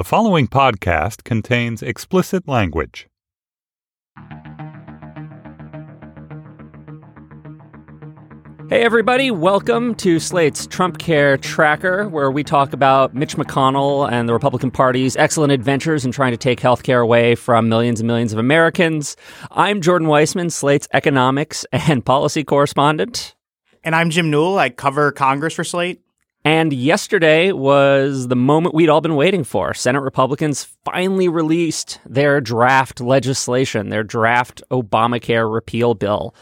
The following podcast contains explicit language. Hey, everybody, welcome to Slate's Trump Care Tracker, where we talk about Mitch McConnell and the Republican Party's excellent adventures in trying to take health care away from millions and millions of Americans. I'm Jordan Weissmann, Slate's economics and policy correspondent. And I'm Jim Newell. I cover Congress for Slate. And yesterday was the moment we'd all been waiting for. Senate Republicans finally released their draft legislation, their draft Obamacare repeal bill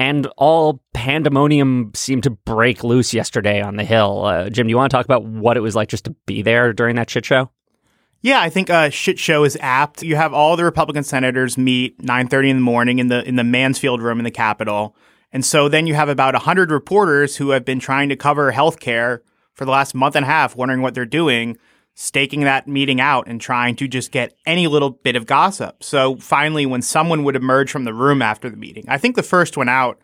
and all pandemonium seemed to break loose yesterday on the Hill. Uh, Jim, do you want to talk about what it was like just to be there during that shit show? Yeah, I think a shit show is apt. You have all the Republican senators meet 9:30 in the morning in the in the Mansfield room in the Capitol. And so then you have about 100 reporters who have been trying to cover healthcare for the last month and a half wondering what they're doing, staking that meeting out and trying to just get any little bit of gossip. So finally when someone would emerge from the room after the meeting. I think the first one out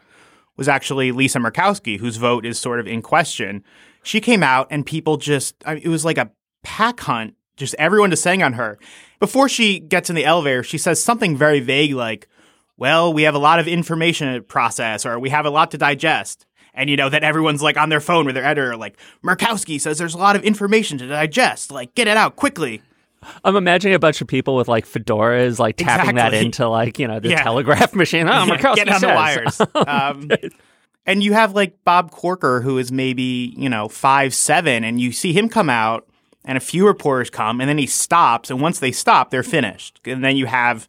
was actually Lisa Murkowski, whose vote is sort of in question. She came out and people just, I mean, it was like a pack hunt, just everyone saying on her. Before she gets in the elevator, she says something very vague like, well, we have a lot of information to process or we have a lot to digest. And you know, that everyone's like on their phone with their editor, like, Murkowski says there's a lot of information to digest. Like, get it out quickly. I'm imagining a bunch of people with like fedoras, like tapping Exactly. that into like you know the Yeah. telegraph machine. Oh, Yeah, get on the wires. Um, and you have like Bob Corker, who is maybe you know five seven, and you see him come out, and a few reporters come, and then he stops, and once they stop, they're finished, and then you have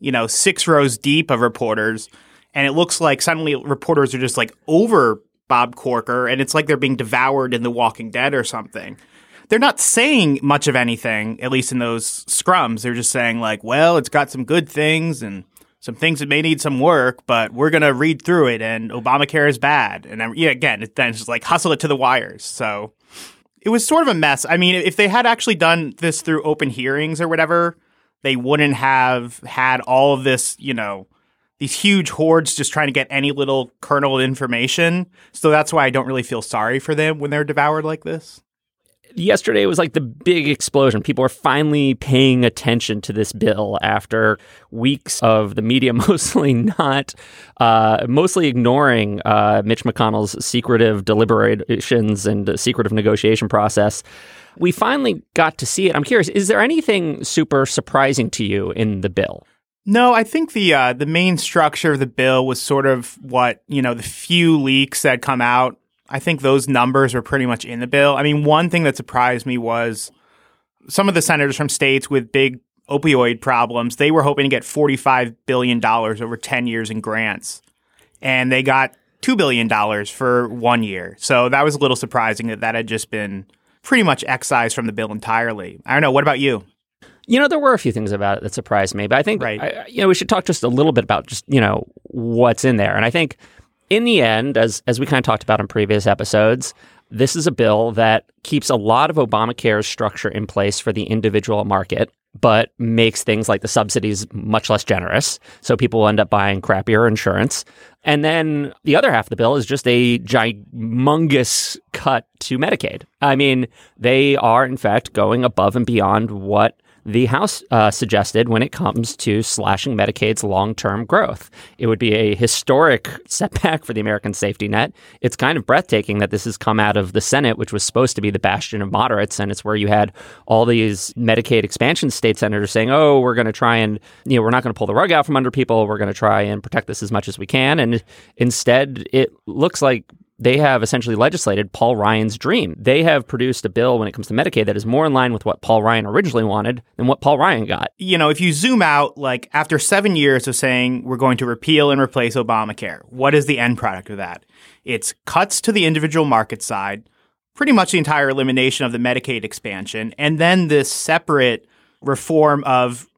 you know six rows deep of reporters, and it looks like suddenly reporters are just like over Bob Corker, and it's like they're being devoured in The Walking Dead or something. They're not saying much of anything, at least in those scrums. They're just saying like, well, it's got some good things and some things that may need some work, but we're gonna read through it. And Obamacare is bad. And then, yeah, again, it, then it's just like hustle it to the wires. So it was sort of a mess. I mean, if they had actually done this through open hearings or whatever, they wouldn't have had all of this, you know, these huge hordes just trying to get any little kernel of information. So that's why I don't really feel sorry for them when they're devoured like this. yesterday was like the big explosion. People are finally paying attention to this bill after weeks of the media mostly not, uh, mostly ignoring uh, Mitch McConnell's secretive deliberations and secretive negotiation process. We finally got to see it. I'm curious, is there anything super surprising to you in the bill? No, I think the uh, the main structure of the bill was sort of what you know the few leaks that come out. I think those numbers were pretty much in the bill. I mean, one thing that surprised me was some of the senators from states with big opioid problems. They were hoping to get forty five billion dollars over ten years in grants, and they got two billion dollars for one year. So that was a little surprising that that had just been pretty much excised from the bill entirely. I don't know. What about you? You know, there were a few things about it that surprised me, but I think Right. I, you know we should talk just a little bit about just you know what's in there. And I think in the end, as as we kind of talked about in previous episodes, this is a bill that keeps a lot of Obamacare's structure in place for the individual market, but makes things like the subsidies much less generous. So people will end up buying crappier insurance. And then the other half of the bill is just a humongous cut to Medicaid. I mean, they are in fact going above and beyond what the House uh, suggested when it comes to slashing Medicaid's long term growth. It would be a historic setback for the American safety net. It's kind of breathtaking that this has come out of the Senate, which was supposed to be the bastion of moderates. And it's where you had all these Medicaid expansion state senators saying, oh, we're going to try and, you know, we're not going to pull the rug out from under people. We're going to try and protect this as much as we can. And instead, it looks like they have essentially legislated Paul Ryan's dream. They have produced a bill when it comes to Medicaid that is more in line with what Paul Ryan originally wanted than what Paul Ryan got. you know, if you zoom out, like after seven years of saying we're going to repeal and replace Obamacare, what is the end product of that? It's cuts to the individual market side, pretty much the entire elimination of the Medicaid expansion, and then this separate reform of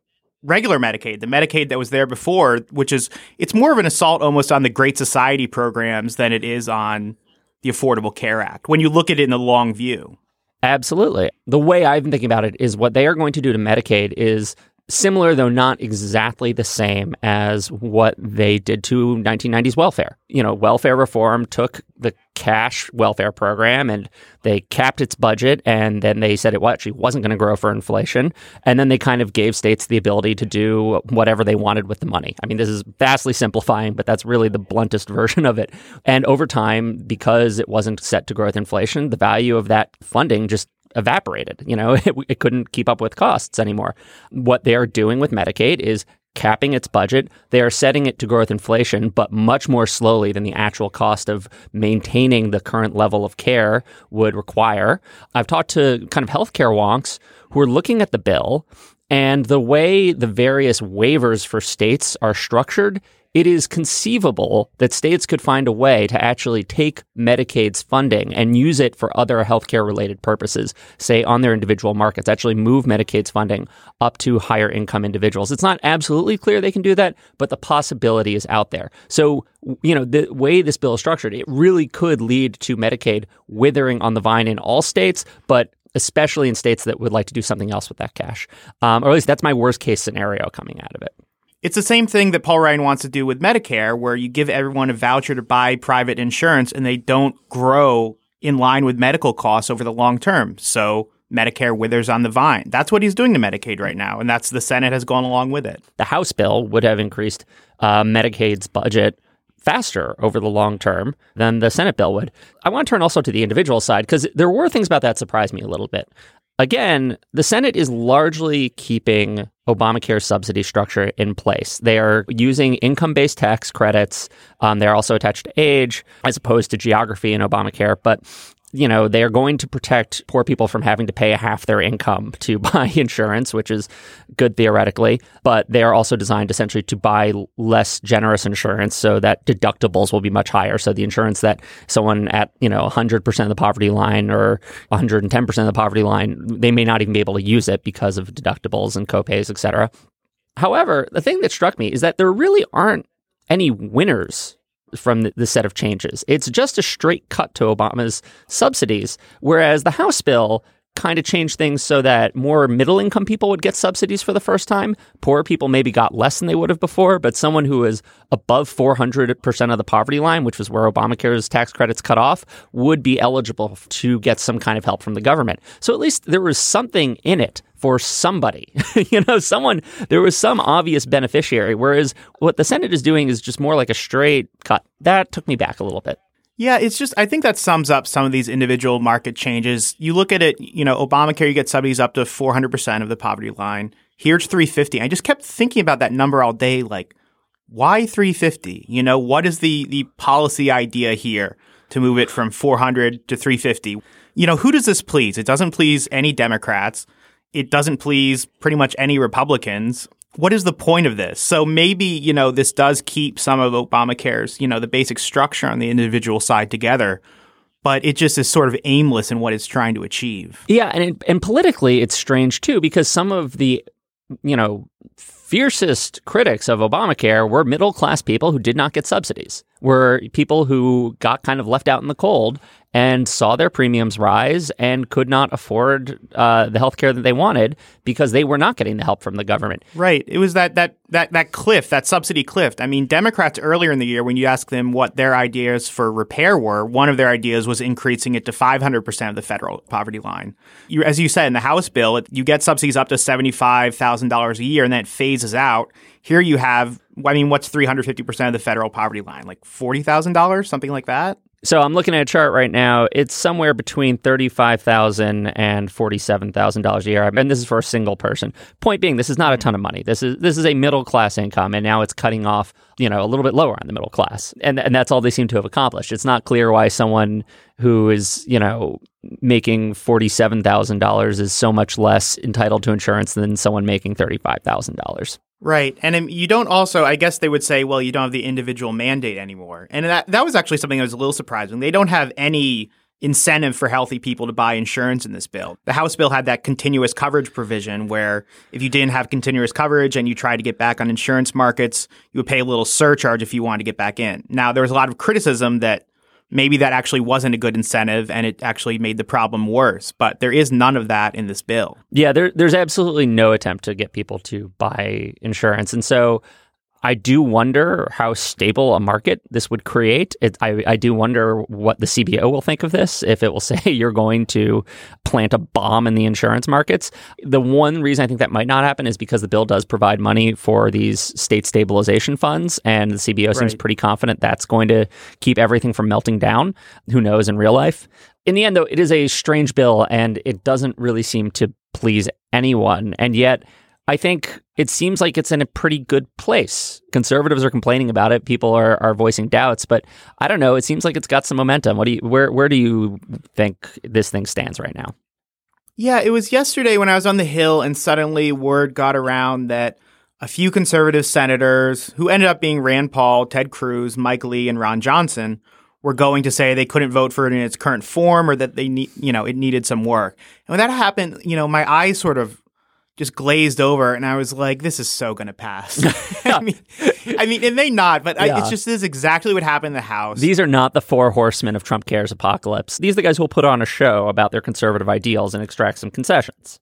regular Medicaid, the Medicaid that was there before, which is it's more of an assault almost on the Great Society programs than it is on the Affordable Care Act when you look at it in the long view. Absolutely. The way I've been thinking about it is what they are going to do to Medicaid is Similar, though not exactly the same as what they did to 1990s welfare. You know, welfare reform took the cash welfare program and they capped its budget, and then they said it actually wasn't going to grow for inflation. And then they kind of gave states the ability to do whatever they wanted with the money. I mean, this is vastly simplifying, but that's really the bluntest version of it. And over time, because it wasn't set to growth inflation, the value of that funding just evaporated. You know, it, it couldn't keep up with costs anymore. What they are doing with Medicaid is capping its budget. They are setting it to growth inflation, but much more slowly than the actual cost of maintaining the current level of care would require. I've talked to kind of healthcare wonks who are looking at the bill and the way the various waivers for states are structured it is conceivable that states could find a way to actually take Medicaid's funding and use it for other healthcare related purposes, say on their individual markets, actually move Medicaid's funding up to higher income individuals. It's not absolutely clear they can do that, but the possibility is out there. So, you know, the way this bill is structured, it really could lead to Medicaid withering on the vine in all states, but especially in states that would like to do something else with that cash. Um, or at least that's my worst case scenario coming out of it. It's the same thing that Paul Ryan wants to do with Medicare, where you give everyone a voucher to buy private insurance and they don't grow in line with medical costs over the long term. So Medicare withers on the vine. That's what he's doing to Medicaid right now, and that's the Senate has gone along with it. The House bill would have increased uh, Medicaid's budget faster over the long term than the Senate bill would. I want to turn also to the individual side because there were things about that surprised me a little bit. Again, the Senate is largely keeping Obamacare subsidy structure in place. They are using income based tax credits. Um, they're also attached to age as opposed to geography in Obamacare. But you know, they are going to protect poor people from having to pay half their income to buy insurance, which is good theoretically, but they are also designed essentially to buy less generous insurance so that deductibles will be much higher. So the insurance that someone at, you know, 100% of the poverty line or 110% of the poverty line, they may not even be able to use it because of deductibles and copays, et cetera. However, the thing that struck me is that there really aren't any winners from the, set of changes. It's just a straight cut to Obama's subsidies, whereas the House bill kind of changed things so that more middle income people would get subsidies for the first time. Poor people maybe got less than they would have before, but someone who is above 400% of the poverty line, which was where Obamacare's tax credits cut off, would be eligible to get some kind of help from the government. So at least there was something in it for somebody. you know, someone, there was some obvious beneficiary. Whereas what the Senate is doing is just more like a straight cut. That took me back a little bit. Yeah, it's just, I think that sums up some of these individual market changes. You look at it, you know, Obamacare, you get subsidies up to 400% of the poverty line. Here it's 350. I just kept thinking about that number all day. Like, why 350? You know, what is the, the policy idea here to move it from 400 to 350? You know, who does this please? It doesn't please any Democrats it doesn't please pretty much any Republicans. What is the point of this? So maybe, you know, this does keep some of Obamacare's, you know, the basic structure on the individual side together, but it just is sort of aimless in what it's trying to achieve. Yeah, and it, and politically it's strange too because some of the you know, fiercest critics of Obamacare were middle class people who did not get subsidies, were people who got kind of left out in the cold and saw their premiums rise and could not afford uh, the health care that they wanted because they were not getting the help from the government. Right. It was that that that that cliff, that subsidy cliff. I mean, Democrats earlier in the year, when you ask them what their ideas for repair were, one of their ideas was increasing it to 500% of the federal poverty line. You, as you said in the House bill, it, you get subsidies up to $75,000 a year and then it phases out. Here you have, I mean, what's 350% of the federal poverty line? Like $40,000, something like that? So I'm looking at a chart right now. It's somewhere between thirty-five thousand and forty-seven thousand dollars a year, and this is for a single person. Point being, this is not a mm-hmm. ton of money. This is this is a middle class income, and now it's cutting off, you know, a little bit lower on the middle class, and and that's all they seem to have accomplished. It's not clear why someone who is, you know, making forty-seven thousand dollars is so much less entitled to insurance than someone making thirty-five thousand dollars. Right. And um, you don't also, I guess they would say, well, you don't have the individual mandate anymore. And that, that was actually something that was a little surprising. They don't have any incentive for healthy people to buy insurance in this bill. The House bill had that continuous coverage provision where if you didn't have continuous coverage and you tried to get back on insurance markets, you would pay a little surcharge if you wanted to get back in. Now, there was a lot of criticism that maybe that actually wasn't a good incentive and it actually made the problem worse. But there is none of that in this bill. Yeah, there, there's absolutely no attempt to get people to buy insurance. And so I do wonder how stable a market this would create. It, I, I, do wonder what the CBO will think of this, if it will say you're going to plant a bomb in the insurance markets. The one reason I think that might not happen is because the bill does provide money for these state stabilization funds, and the CBO right. seems pretty confident that's going to keep everything from melting down. Who knows in real life? In the end, though, it is a strange bill, and it doesn't really seem to please anyone. And yet, I think it seems like it's in a pretty good place. Conservatives are complaining about it. People are, are voicing doubts, but I don't know. It seems like it's got some momentum. What do you where where do you think this thing stands right now? Yeah, it was yesterday when I was on the Hill, and suddenly word got around that a few conservative senators, who ended up being Rand Paul, Ted Cruz, Mike Lee, and Ron Johnson, were going to say they couldn't vote for it in its current form or that they need, you know, it needed some work. And when that happened, you know, my eyes sort of just glazed over, and I was like, "This is so to pass." I mean, I mean, it may not, but yeah. I, it's just this is exactly what happened in the House. These are not the four horsemen of Trump cares apocalypse. These are the guys who will put on a show about their conservative ideals and extract some concessions.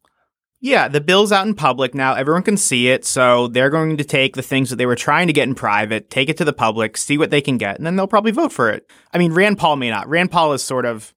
Yeah, the bill's out in public now. Everyone can see it. So they're going to take the things that they were trying to get in private, take it to the public, see what they can get, and then they'll probably vote for it. I mean, Rand Paul may not. Rand Paul is sort of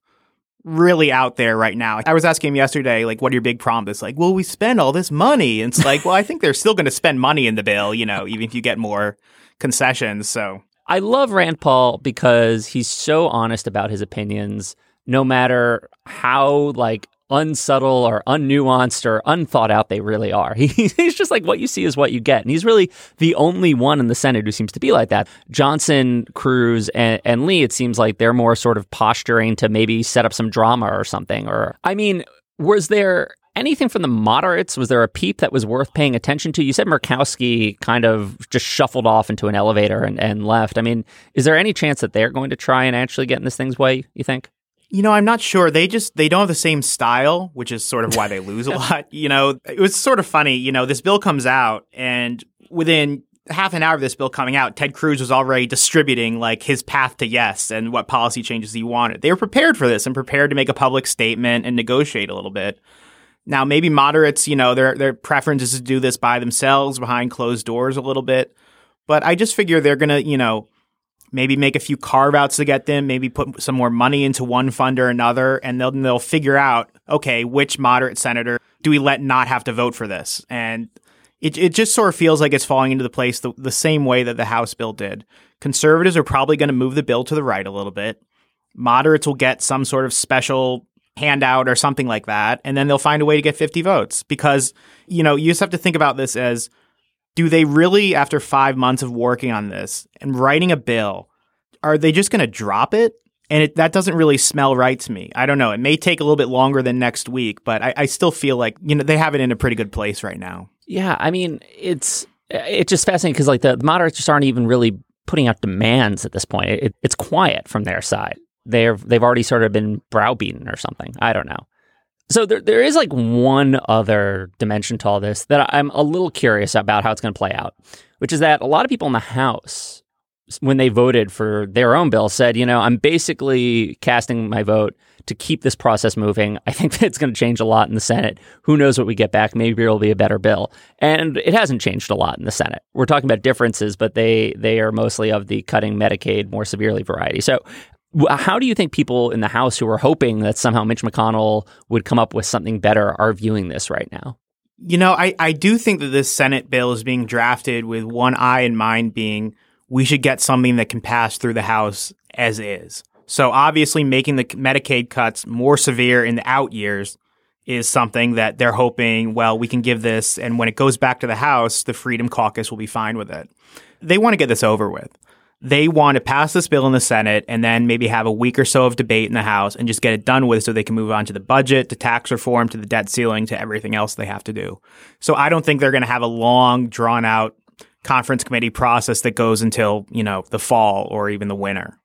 really out there right now. I was asking him yesterday, like, what are your big problems? Like, well, we spend all this money. And it's like, well, I think they're still going to spend money in the bill, you know, even if you get more concessions. So I love Rand Paul because he's so honest about his opinions, no matter how like unsubtle or unnuanced or unthought out they really are. He, he's just like what you see is what you get. And he's really the only one in the Senate who seems to be like that. Johnson, Cruz, and, and Lee, it seems like they're more sort of posturing to maybe set up some drama or something. Or, I mean, was there anything from the moderates? Was there a peep that was worth paying attention to? You said Murkowski kind of just shuffled off into an elevator and, and left. I mean, is there any chance that they're going to try and actually get in this thing's way, you think? You know, I'm not sure. They just they don't have the same style, which is sort of why they lose a lot. You know, it was sort of funny. You know, this bill comes out, and within half an hour of this bill coming out, Ted Cruz was already distributing like his path to yes and what policy changes he wanted. They were prepared for this and prepared to make a public statement and negotiate a little bit. Now, maybe moderates, you know, their their preference is to do this by themselves behind closed doors a little bit. But I just figure they're gonna, you know, maybe make a few carve outs to get them, maybe put some more money into one fund or another, and they'll they'll figure out okay, which moderate senator do we let not have to vote for this? And it it just sort of feels like it's falling into the place the, the same way that the House bill did. Conservatives are probably going to move the bill to the right a little bit. Moderates will get some sort of special handout or something like that, and then they'll find a way to get 50 votes because you know you just have to think about this as do they really, after five months of working on this and writing a bill, are they just going to drop it? And it, that doesn't really smell right to me. I don't know. It may take a little bit longer than next week, but I, I still feel like you know they have it in a pretty good place right now. Yeah, I mean it's it's just fascinating because like the, the, moderates just aren't even really putting out demands at this point. It, it's quiet from their side. They're they've already sort of been browbeaten or something. I don't know. So there, there is like one other dimension to all this that I'm a little curious about how it's going to play out, which is that a lot of people in the House, when they voted for their own bill, said, you know, I'm basically casting my vote to keep this process moving. I think that it's going to change a lot in the Senate. Who knows what we get back? Maybe it'll be a better bill. And it hasn't changed a lot in the Senate. We're talking about differences, but they they are mostly of the cutting Medicaid more severely variety. So Uh, how do you think people in the House who are hoping that somehow Mitch McConnell would come up with something better are viewing this right now? You know, I, I do think that this Senate bill is being drafted with one eye in mind being we should get something that can pass through the House as is. So obviously making the Medicaid cuts more severe in the out years is something that they're hoping, well, we can give this and when it goes back to the House, the Freedom Caucus will be fine with it. They want to get this over with they want to pass this bill in the Senate and then maybe have a week or so of debate in the House and just get it done with so they can move on to the budget, to tax reform, to the debt ceiling, to everything else they have to do. So I don't think they're going to have a long, drawn out conference committee process that goes until, you know, the fall or even the winter.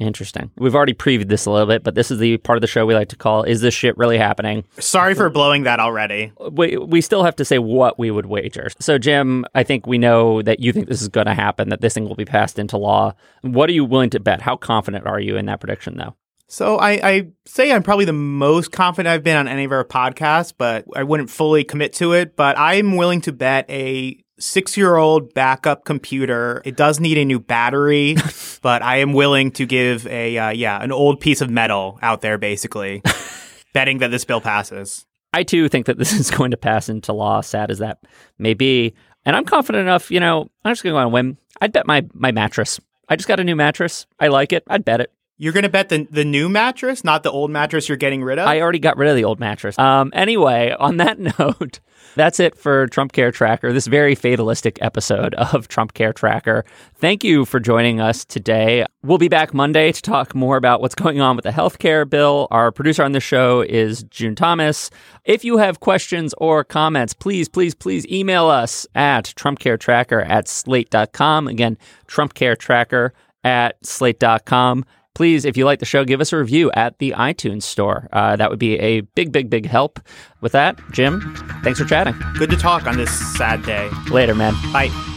Interesting. We've already previewed this a little bit, but this is the part of the show we like to call "Is this shit really happening?" Sorry for blowing that already. We we still have to say what we would wager. So, Jim, I think we know that you think this is going to happen. That this thing will be passed into law. What are you willing to bet? How confident are you in that prediction, though? So I, I say I'm probably the most confident I've been on any of our podcasts, but I wouldn't fully commit to it. But I'm willing to bet a six year old backup computer. It does need a new battery, but I am willing to give a uh, yeah an old piece of metal out there, basically, betting that this bill passes. I too think that this is going to pass into law, sad as that may be. And I'm confident enough, you know, I'm just going to go on a whim. I'd bet my, my mattress. I just got a new mattress. I like it. I'd bet it. You're going to bet the the new mattress, not the old mattress you're getting rid of? I already got rid of the old mattress. Um, anyway, on that note, that's it for Trump Care Tracker, this very fatalistic episode of Trump Care Tracker. Thank you for joining us today. We'll be back Monday to talk more about what's going on with the healthcare bill. Our producer on the show is June Thomas. If you have questions or comments, please, please, please email us at trumpcaretracker at slate.com. Again, trumpcaretracker at slate.com please, if you like the show, give us a review at the iTunes store. Uh, that would be a big, big, big help. With that, Jim, thanks for chatting. Good to talk on this sad day. Later, man. Bye.